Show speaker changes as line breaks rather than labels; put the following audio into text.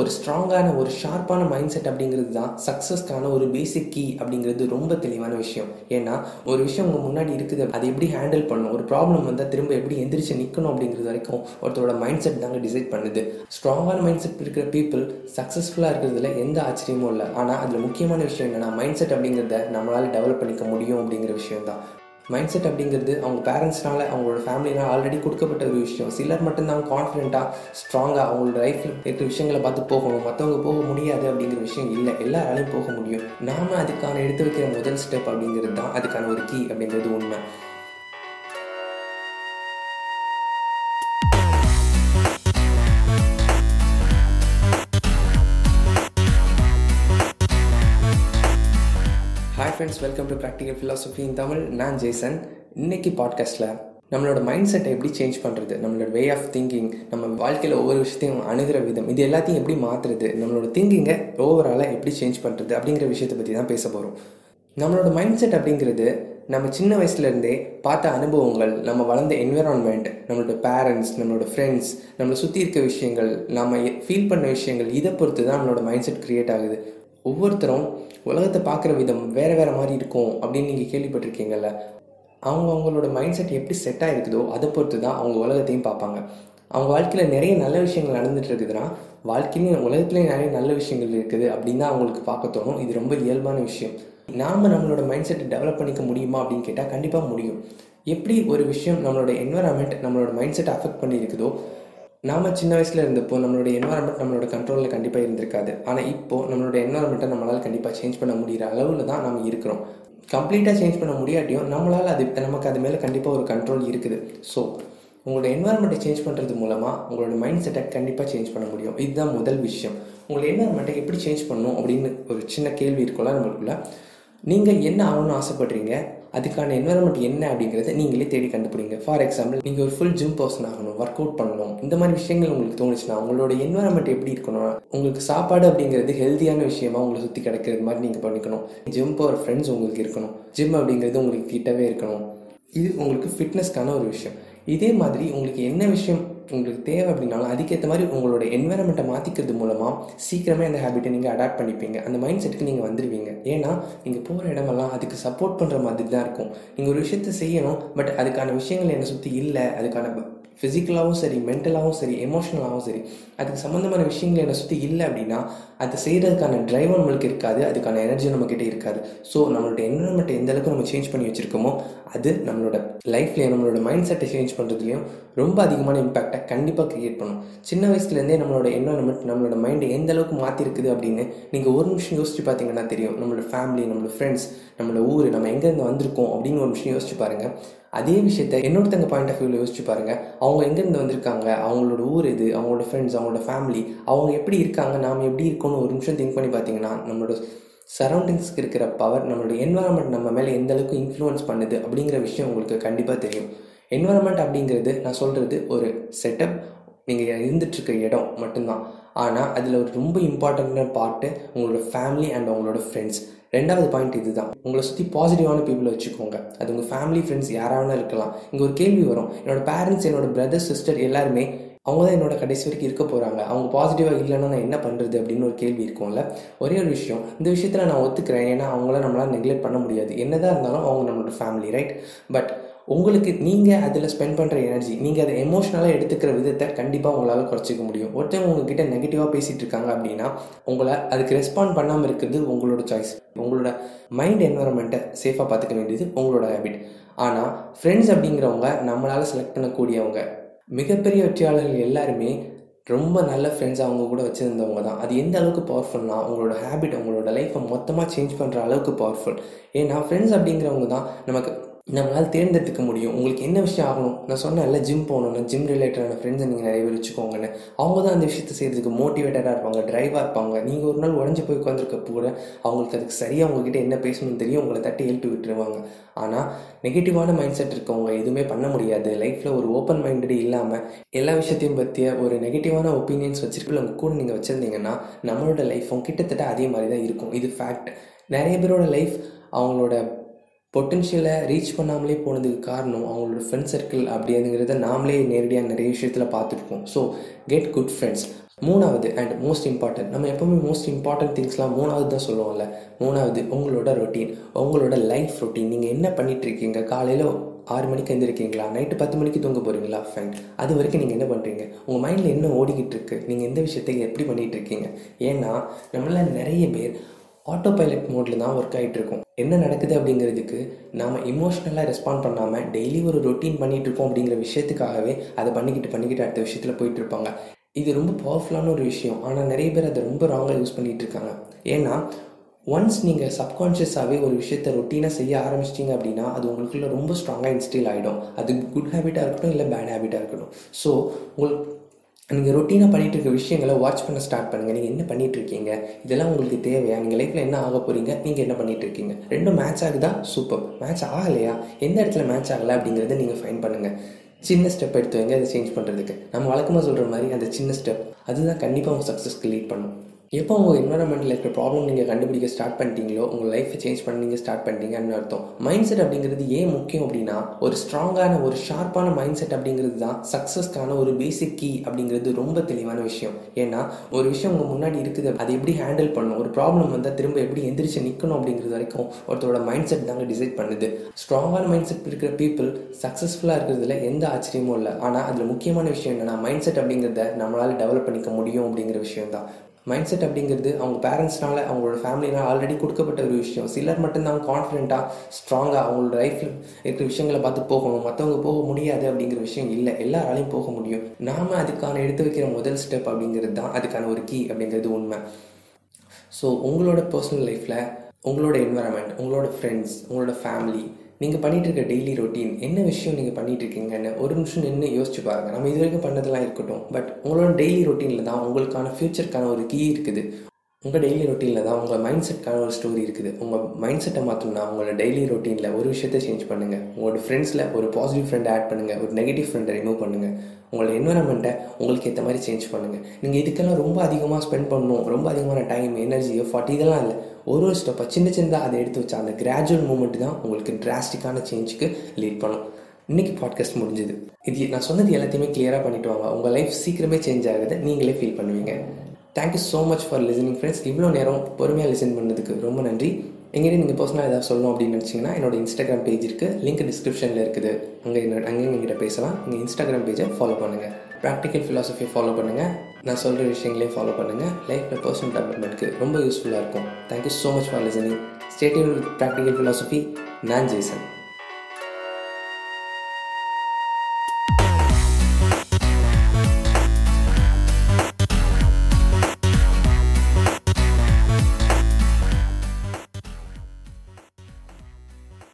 ஒரு ஸ்ட்ராங்கான ஒரு ஷார்ப்பான மைண்ட் செட் அப்படிங்கிறது தான் சக்ஸஸ்க்கான ஒரு பேசிக் கீ அப்படிங்கிறது ரொம்ப தெளிவான விஷயம். ஏன்னா ஒரு விஷயம் உங்கள் முன்னாடி இருக்குது அதை எப்படி ஹேண்டில் பண்ணணும் ஒரு ப்ராப்ளம் வந்தால் திரும்ப எப்படி எந்திரிச்சு நிற்கணும் அப்படிங்கிறது வரைக்கும் ஒருத்தரோட மைண்ட் செட் தாங்க டிசைட் பண்ணுது. ஸ்ட்ராங்கான மைண்ட் செட் இருக்கிற பீப்புள் சக்ஸஸ்ஃபுல்லாக இருக்கிறதுல எந்த ஆச்சரியமும் இல்லை. ஆனால் அதில் முக்கியமான விஷயம் என்னென்னா மைண்ட் செட் அப்படிங்கிறத நம்மளால் டெவலப் பண்ணிக்க முடியும் அப்படிங்கிற விஷயம் தான் மைண்ட் செட் அப்படிங்கிறது அவங்க பேரண்ட்ஸ்னால அவங்களோட ஃபேமிலினால் ஆல்ரெடி கொடுக்கப்பட்ட ஒரு விஷயம். சிலர் மட்டும்தான் கான்ஃபிடென்ட்டாக ஸ்ட்ராங்காக அவங்களோட லைஃப்பில் இருக்கிற விஷயங்களை பார்த்து போகணும். மற்றவங்க போக முடியாது அப்படிங்கிற விஷயம் இல்லை. எல்லாராலையும் போக முடியும். நாம் அதுக்கான எடுத்து வைக்கிற முதல் ஸ்டெப் அப்படிங்கிறது தான் அதுக்கான ஒரு கீ அப்படிங்கிறது உண்மை. Hi friends welcome to practical philosophy in Tamil நான் ஜேசன். இன்னைக்கு பாட்காஸ்ட்டில் நம்மளோட மைண்ட் செட்டை எப்படி சேஞ்ச் பண்ணுறது நம்மளோட வே ஆஃப் திங்கிங் நம்ம வாழ்க்கையில் ஒவ்வொரு விஷயத்தையும் அணுகிற விதம் இது எல்லாத்தையும் எப்படி மாற்றுறது நம்மளோட திங்கிங்கை ஓவராலாக எப்படி சேஞ்ச் பண்ணுறது அப்படிங்கிற விஷயத்தை பற்றி தான் பேச போகிறோம் நம்மளோட மைண்ட் செட் அப்படிங்கிறது நம்ம சின்ன வயசுலேருந்தே பார்த்த அனுபவங்கள் நம்ம வளர்ந்த என்விரான்மெண்ட் நம்மளோட பேரண்ட்ஸ் நம்மளோட ஃப்ரெண்ட்ஸ் நம்மளை சுற்றி இருக்க விஷயங்கள் நம்ம ஃபீல் பண்ண விஷயங்கள் இதை பொறுத்து தான் நம்மளோட மைண்ட் செட் க்ரியேட் ஆகுது. ஒவ்வொருத்தரும் உலகத்தை பார்க்குற விதம் வேறு வேறு மாதிரி இருக்கும் அப்படின்னு நீங்கள் கேள்விப்பட்டிருக்கீங்கல்ல? அவங்க அவங்களோட மைண்ட் செட் எப்படி செட் ஆகிருக்குதோ அதை பொறுத்து தான் அவங்க உலகத்தையும் பார்ப்பாங்க. அவங்க வாழ்க்கையில் நிறைய நல்ல விஷயங்கள் நடந்துட்டு இருக்குதுன்னா வாழ்க்கையிலையும் உலகத்துலேயும் நிறைய நல்ல விஷயங்கள் இருக்குது அப்படின்னு தான் அவங்களுக்கு பார்க்க தோணும். இது ரொம்ப இயல்பான விஷயம். நாம் நம்மளோட மைண்ட் செட்டை டெவலப் பண்ணிக்க முடியுமா அப்படின்னு கேட்டால் கண்டிப்பாக முடியும். எப்படி ஒரு விஷயம் நம்மளோட என்வரான்மெண்ட் நம்மளோட மைண்ட் செட்டை அஃபெக்ட் பண்ணியிருக்குதோ நாம் சின்ன வயசில் இருந்தப்போ நம்மளோட என்வரான்மெண்ட் நம்மளோட கண்ட்ரோலில் கண்டிப்பாக இருந்திருக்காது. ஆனால் இப்போது நம்மளோட என்வரான்மெண்ட்டை நம்மளால் கண்டிப்பாக சேஞ்ச் பண்ண முடிகிற அளவில் தான் நம்ம இருக்கிறோம். கம்ப்ளீட்டாக சேஞ்ச் பண்ண முடியாட்டியும் நம்மளால் அது நமக்கு அது மேலே கண்டிப்பாக ஒரு கண்ட்ரோல் இருக்குது. ஸோ உங்களோட என்வரான்மெண்ட்டை சேஞ்ச் பண்ணுறது மூலமாக உங்களோட மைண்ட் செட்டை கண்டிப்பாக சேஞ்ச் பண்ண முடியும். இதுதான் முதல் விஷயம். உங்களோட என்வரான்மெண்ட்டை எப்படி சேஞ்ச் பண்ணணும் அப்படின்னு ஒரு சின்ன கேள்வி இருக்கும்ல நம்மளுக்குள்ள. நீங்கள் என்ன ஆகணும்னு ஆசைப்பட்றீங்க? அதுக்கான என்வரன்மெண்ட் என்ன அப்படிங்கிறத நீங்களே தேடி கண்டுபிடிங்க. ஃபார் எக்ஸாம்பிள் நீங்கள் ஒரு ஃபுல் ஜிம் பர்சன் ஆகணும் ஒர்க் அவுட் பண்ணணும். இந்த மாதிரி விஷயங்கள் உங்களுக்கு தோணுச்சுன்னா உங்களோட என்வரன்மெண்ட் எப்படி இருக்கணும் உங்களுக்கு சாப்பாடு அப்படிங்கிறது ஹெல்த்தியான விஷயமா உங்களை சுற்றி கிடைக்கிறது மாதிரி நீங்கள் பண்ணிக்கணும். ஜிம் போகிற ஃப்ரெண்ட்ஸ் உங்களுக்கு இருக்கணும். ஜிம் அப்படிங்கிறது உங்களுக்கு கிட்டவே இருக்கணும். இது உங்களுக்கு ஃபிட்னஸ்க்கான ஒரு விஷயம். இதே மாதிரி உங்களுக்கு என்ன விஷயம் உங்களுக்கு தேவை அப்படின்னாலும் அதுக்கேற்ற மாதிரி உங்களோட என்வரன்மெண்ட்டை மாற்றிக்கிறது மூலமாக சீக்கிரமே அந்த ஹேபிட்டை நீங்கள் அடாப்ட் பண்ணிப்பீங்க. அந்த மைண்ட் செட்டுக்கு நீங்கள் வந்துடுவீங்க ஏன்னா நீங்கள் போகிற இடமெல்லாம் அதுக்கு சப்போர்ட் பண்ணுற மாதிரி தான் இருக்கும். நீங்கள் ஒரு விஷயத்த செய்யணும் பட் அதுக்கான விஷயங்கள் என்னை சுற்றி இல்லை. அதுக்கான ஃபிசிக்கலாகவும் சரி மென்டலாகவும் சரி எமோஷனலாகவும் சரி அதுக்கு சம்மந்தமான விஷயங்கள் என்னை சுற்றி இல்லை அப்படின்னா அதை செய்கிறதுக்கான டிரைவ் நம்மளுக்கு இருக்காது. அதுக்கான எனர்ஜி நம்மக்கிட்ட இருக்காது. ஸோ நம்மளோட என்வரன்மெண்ட்டை எந்த அளவுக்கு நம்ம சேஞ்ச் பண்ணி வச்சுருக்கோமோ அது நம்மளோட லைஃப்லேயும் நம்மளோட மைண்ட் செட்டை சேஞ்ச் பண்ணுறதுலையும் ரொம்ப அதிகமான இம்பாக்டை கண்டிப்பாக க்ரியேட் பண்ணும். சின்ன வயசுலேருந்தே நம்மளோட என்வரன்மெண்ட் நம்மளோட மைண்டை எந்த அளவுக்கு மாற்றிருக்குது அப்படின்னு நீங்கள் ஒரு நிமிஷம் யோசிச்சு பார்த்தீங்கன்னா தெரியும். நம்மளோட ஃபேமிலி நம்மளோட ஃப்ரெண்ட்ஸ் நம்மளோட ஊர் நம்ம எங்கேருந்து வந்திருக்கோம் அப்படின்னு ஒரு விஷயம் யோசிச்சு பாருங்கள் அதே விஷயத்த இன்னொருத்தங்க பாயிண்ட் ஆஃப் வியூவில் யோசிச்சு பாருங்கள் அவங்க எங்கேருந்து வந்திருக்காங்க? அவங்களோட ஊர் இது அவங்களோட ஃப்ரெண்ட்ஸ் அவங்களோட ஃபேமிலி அவங்க எப்படி இருக்காங்க? நாம் எப்படி இருக்கோம்னு ஒரு நிமிஷம் திங்க் பண்ணி பார்த்தீங்கன்னா நம்மளோட சரௌண்டிங்ஸ்க்கு இருக்கிற பவர் நம்மளோட என்வரான்மெண்ட் நம்ம மேலே எந்த அளவுக்கு இன்ஃப்ளூயன்ஸ் பண்ணுது அப்படிங்கிற விஷயம் உங்களுக்கு கண்டிப்பாக தெரியும். என்வரன்மெண்ட் அப்படிங்கிறது நான் சொல்கிறது ஒரு செட்டப் நீங்கள் இருந்துட்டுருக்க இடம் மட்டும்தான். ஆனால் அதில் ஒரு ரொம்ப இம்பார்ட்டண்ட்டான பார்ட்டு உங்களோட ஃபேமிலி அண்ட் உங்களோட ஃப்ரெண்ட்ஸ் ரெண்டாவது பாயிண்ட் இதுதான். உங்களை சுற்றி பாசிட்டிவான பீப்புளை வச்சுக்கோங்க. அது உங்கள் ஃபேமிலி ஃப்ரெண்ட்ஸ் யாராவது இருக்கலாம். இங்கே ஒரு கேள்வி வரும். என்னோட பேரண்ட்ஸ் என்னோட பிரதர் சிஸ்டர் எல்லாருமே அவங்க தான் என்னோட கடைசி வரைக்கும் இருக்க போகிறாங்க அவங்க பாசிட்டிவாக இல்லைன்னா நான் என்ன பண்ணுறது அப்படின்னு ஒரு கேள்வி இருக்கும்ல. ஒரே ஒரு விஷயம். இந்த விஷயத்தில் நான் ஒத்துக்கிறேன். ஏன்னா அவங்கள நம்மளால் நெக்லெக்ட் பண்ண முடியாது. என்னதான் இருந்தாலும் அவங்க நம்மளோட ஃபேமிலி ரைட் பட் உங்களுக்கு நீங்கள் அதில் ஸ்பெண்ட் பண்ணுற எனர்ஜி நீங்கள் அதை எமோஷனலாக எடுத்துக்கிற விதத்தை கண்டிப்பாக உங்களால் குறைச்சிக்க முடியும். ஒருத்தவங்க உங்ககிட்ட நெகட்டிவாக பேசிகிட்டு இருக்காங்க அப்படின்னா உங்களை அதுக்கு ரெஸ்பாண்ட் பண்ணாமல் இருக்கிறது உங்களோட சாய்ஸ் உங்களோட மைண்ட் என்வரன்மெண்ட்டை சேஃபாக பார்த்துக்க வேண்டியது உங்களோட ஹேபிட் ஆனால் ஃப்ரெண்ட்ஸ் அப்படிங்கிறவங்க நம்மளால் செலக்ட் பண்ணக்கூடியவங்க மிகப்பெரிய வெற்றியாளர்கள் எல்லாருமே ரொம்ப நல்ல ஃப்ரெண்ட்ஸ் அவங்க கூட வச்சுருந்தவங்க தான். அது எந்த அளவுக்கு பவர்ஃபுல்னா உங்களோட ஹேபிட் உங்களோட லைஃப்பை மொத்தமாக சேஞ்ச் பண்ணுற அளவுக்கு பவர்ஃபுல் ஏன்னா ஃப்ரெண்ட்ஸ் அப்படிங்கிறவங்க தான் நமக்கு நம்மளால் தேர்ந்தெடுத்துக்க முடியும். உங்களுக்கு என்ன விஷயம் ஆகணும்? நான் சொன்னேன்ல ஜிம் போகணும்னு ஜிம் ரிலேட்டடான ஃப்ரெண்ட்ஸை நீங்கள் நிறைய பேர் வச்சுக்கோங்கன்னு. அவங்க தான் அந்த விஷயத்தை செய்கிறதுக்கு மோட்டிவேட்டடாக இருப்பாங்க ட்ரைவாக இருப்பாங்க. நீங்கள் ஒரு நாள் உடஞ்சி போய் உட்காந்துருக்கப்போ கூட அவங்களுக்கு அதுக்கு சரியாக உங்ககிட்ட என்ன பேசணும்னு தெரியும் உங்களை தட்டி எழுத்து விட்டுருவாங்க. ஆனால் நெகட்டிவான மைண்ட் செட் இருக்கவங்க எதுவுமே பண்ண முடியாது. லைஃப்பில் ஒரு ஓப்பன் மைண்டடு இல்லாமல் எல்லா விஷயத்தையும் பற்றிய ஒரு நெகட்டிவான ஒப்பீனியன்ஸ் வச்சுருக்கு உங்கள் கூட நீங்கள் வச்சுருந்தீங்கன்னா நம்மளோட லைஃப்பும் கிட்டத்தட்ட அதே மாதிரி தான் இருக்கும். இது ஃபேக்ட் நிறைய பேரோட லைஃப் அவங்களோட பொட்டென்ஷியலை ரீச் பண்ணாமலே போனதுக்கு காரணம் அவங்களோட ஃப்ரெண்ட் சர்க்கிள் அப்படிங்கிறத நாமளே நேரடியாக நிறைய விஷயத்தில் பார்த்துருக்கோம். ஸோ கெட் குட் ஃப்ரெண்ட்ஸ் மூணாவது அண்ட் மோஸ்ட் இம்பார்ட்டன்ட் நம்ம எப்போவுமே மோஸ்ட் இம்பார்ட்டன்ட் திங்ஸ்லாம் மூணாவது தான் சொல்லுவோம்ல. மூணாவது உங்களோட ரொட்டீன் உங்களோட லைஃப் ரொட்டீன் நீங்கள் என்ன பண்ணிட்டு இருக்கீங்க காலையில் ஆறு மணிக்கு எழுந்திருக்கீங்களா நைட்டு பத்து மணிக்கு தூங்க போகிறீங்களா ஃபைன் அது வரைக்கும் நீங்கள் என்ன பண்ணுறீங்க உங்கள் மைண்டில் என்ன ஓடிக்கிட்டு இருக்கு நீங்கள் எந்த விஷயத்தை எப்படி பண்ணிகிட்டு இருக்கீங்க ஏன்னா நம்மள நிறைய பேர் ஆட்டோ பைலட் மோடில் தான் ஒர்க் ஆகிட்டு இருக்கும் என்ன நடக்குது அப்படிங்கிறதுக்கு நாம் இமோஷ்னலாக ரெஸ்பாண்ட் பண்ணாமல் டெய்லி ஒரு ரொட்டீன் பண்ணிகிட்டு இருக்கோம் அப்படிங்கிற விஷயத்துக்காகவே அதை பண்ணிக்கிட்டு பண்ணிக்கிட்டு அடுத்த விஷயத்தில் போயிட்டு இருப்பாங்க இது ரொம்ப பவர்ஃபுல்லான ஒரு விஷயம். ஆனால் நிறைய பேர் அதை ரொம்ப ராங்காக யூஸ் பண்ணிகிட்டு இருக்காங்க. ஏன்னா ஒன்ஸ் நீங்கள் சப்கான்ஷியஸாகவே ஒரு விஷயத்த ரொட்டீனாக செய்ய ஆரம்பிச்சிட்டிங்க அப்படின்னா அது உங்களுக்குள்ள ரொம்ப ஸ்ட்ராங்காக இன்ஸ்டில் ஆகிடும் அது குட் ஹேபிட்டாக இருக்கட்டும் இல்லை பேட் ஹேபிட்டாக இருக்கட்டும். ஸோ உங்களுக்கு நீங்கள் ரொட்டீனாக பண்ணிகிட்டு இருக்க விஷயங்களை வாட்ச் பண்ண ஸ்டார்ட் பண்ணுங்கள் நீங்கள் என்ன பண்ணிகிட்டு இருக்கீங்க இதெல்லாம் உங்களுக்கு தேவையா? நீங்கள் லைஃப்பில் என்ன ஆக போகிறீங்க நீங்கள் என்ன பண்ணிகிட்டு இருக்கீங்க ரெண்டும் மேட்ச் ஆகுதா? சூப்பர் மேட்ச் ஆகலையா? எந்த இடத்துல மேட்ச் ஆகலை அப்படிங்கிறத நீங்கள் ஃபைன் பண்ணுங்கள் சின்ன ஸ்டெப் எடுத்து வைங்க. அதை சேஞ்ச் பண்ணுறதுக்கு நம்ம வழக்கமாக சொல்கிற மாதிரி அந்த சின்ன ஸ்டெப் அதுதான் கண்டிப்பாக உங்கள் சக்ஸஸ்க்கு லீட் பண்ணும். எப்போ உங்கள் என்வரன்மெண்ட்டில் இருக்கிற ப்ராப்ளம் நீங்கள் கண்டுபிடிக்க ஸ்டார்ட் பண்ணிட்டீங்களோ உங்கள் லைஃப்பை சேஞ்ச் பண்ணி நீங்கள் ஸ்டார்ட் பண்ணிட்டீங்கன்னு அர்த்தம். மைண்ட் செட் அப்படிங்கிறது ஏன் முக்கியம் அப்படின்னா ஒரு ஸ்ட்ராங்கான ஒரு ஷார்ப்பான மைண்ட் செட் அப்படிங்கிறது தான் சக்ஸஸ்க்கான ஒரு பேசிக் கீ அப்படிங்கிறது ரொம்ப தெளிவான விஷயம். ஏன்னா ஒரு விஷயம் உங்கள் முன்னாடி இருக்குது அதை எப்படி ஹேண்டில் பண்ணணும் ஒரு ப்ராப்ளம் வந்தால் திரும்ப எப்படி எந்திரிச்சு நிற்கணும் அப்படிங்கிறது வரைக்கும் ஒருத்தரோட மைண்ட் செட் தாங்க டிசைட் பண்ணுது. ஸ்ட்ராங்கான மைண்ட் செட் இருக்கிற பீப்புள் சக்ஸஸ்ஃபுல்லாக இருக்கிறதுல எந்த ஆச்சரியமும் இல்லை. ஆனால் அதில் முக்கியமான விஷயம் என்னென்னா மைண்ட் செட் அப்படிங்கிறத நம்மளால் டெவலப் பண்ணிக்க முடியும் அப்படிங்கிற விஷயம் தான் மைண்ட் செட் அப்படிங்கிறது அவங்க பேரண்ட்ஸ்னால அவங்களோட ஃபேமிலினால் ஆல்ரெடி கொடுக்கப்பட்ட ஒரு விஷயம். சிலர் மட்டும்தான் கான்ஃபிடென்ட்டாக ஸ்ட்ராங்காக அவங்களோட லைஃப்பில் இருக்கிற விஷயங்களை பார்த்து போகணும். மற்றவங்க போக முடியாது அப்படிங்கிற விஷயம் இல்லை. எல்லாராலையும் போக முடியும். நாம் அதுக்கான எடுத்து வைக்கிற முதல் ஸ்டெப் அப்படிங்கிறது தான் அதுக்கான ஒரு கீ அப்படிங்கிறது உண்மை. ஸோ உங்களோட பர்சனல் லைஃப்பில் உங்களோட என்வரன்மெண்ட் உங்களோட ஃப்ரெண்ட்ஸ் உங்களோட ஃபேமிலி நீங்கள் பண்ணிகிட்டு இருக்க டெய்லி ரொட்டீன் என்ன விஷயம் நீங்கள் பண்ணிகிட்டு இருக்கீங்கன்னு ஒரு நிமிஷம் நின்று யோசிச்சு பாருங்கள் நம்ம இது வரைக்கும் பண்ணதெல்லாம் இருக்கட்டும். பட் உங்களோட டெய்லி ரொட்டீனில் தான் உங்களுக்கான ஃப்யூச்சருக்கான ஒரு கீ இருக்குது. உங்கள் டெய்லி ரொட்டீனில் தான் உங்கள் மைண்ட் செட்கான ஒரு ஸ்டோரி இருக்குது. உங்கள் மைண்ட் செட்டை மாற்றணும்னா உங்களோட டெய்லி ரொட்டீனில் ஒரு விஷயத்தை சேஞ்ச் பண்ணுங்கள் உங்களோட ஃப்ரெண்ட்ஸில் ஒரு பாசிட்டிவ் ஃப்ரெண்டை ஆட் பண்ணுங்கள் ஒரு நெகட்டிவ் ஃப்ரெண்டை ரிமூவ் பண்ணுங்கள் உங்களோட என்வரன்மெண்ட்டை உங்களுக்கு ஏற்ற மாதிரி சேஞ்ச் பண்ணுங்கள் நீங்கள் இதுக்கெல்லாம் ரொம்ப அதிகமாக ஸ்பெண்ட் பண்ணணும். ரொம்ப அதிகமான டைம் எனர்ஜி எஃபர்ட் இதெல்லாம் இல்லை. ஒரு ஒரு ஸ்டெப்பாக சின்ன சின்னதாக அதை எடுத்து வச்சா அந்த கிராஜுவல் மூமெண்ட் தான் உங்களுக்கு டிராஸ்டிக்கான சேஞ்சுக்கு லீட் பண்ணும். இன்றைக்கி பாட்காஸ்ட் முடிஞ்சுது. இது நான் சொன்னது எல்லாத்தையுமே கிளியராக பண்ணிட்டு வாங்க. உங்கள் லைஃப் சீக்கிரமே சேஞ்ச் ஆகுது. நீங்களே ஃபீல் பண்ணுவீங்க. Thank you so much for listening friends இவ்வளோ நேரம் பொறுமையாக லிசன் பண்ணதுக்கு ரொம்ப நன்றி. எங்கிட்ட நீங்கள் பர்சனலாக ஏதாவது சொல்லணும் அப்படின்னு நினச்சிங்கன்னா என்னோட இன்ஸ்டாகிராம் பேஜ் இருக்குது லிங்க் டிஸ்கிரிப்ஷனில் இருக்குது. அங்கே என்ன அங்கே எங்கிட்ட பேசலாம். நீங்கள் இன்ஸ்டாகிராம் பேஜை ஃபாலோ பண்ணுங்கள் ப்ராக்டிக்கல் ஃபிலாசபியை ஃபாலோ பண்ணுங்கள் நான் சொல்கிற விஷயங்களையும் ஃபாலோ பண்ணுங்கள் லைஃப்பில் பர்சனல் டெவலப்மெண்ட்க்கு ரொம்ப யூஸ்ஃபுல்லாக இருக்கும். Thank you so much for listening stay tuned with practical philosophy நான் ஜேசன்.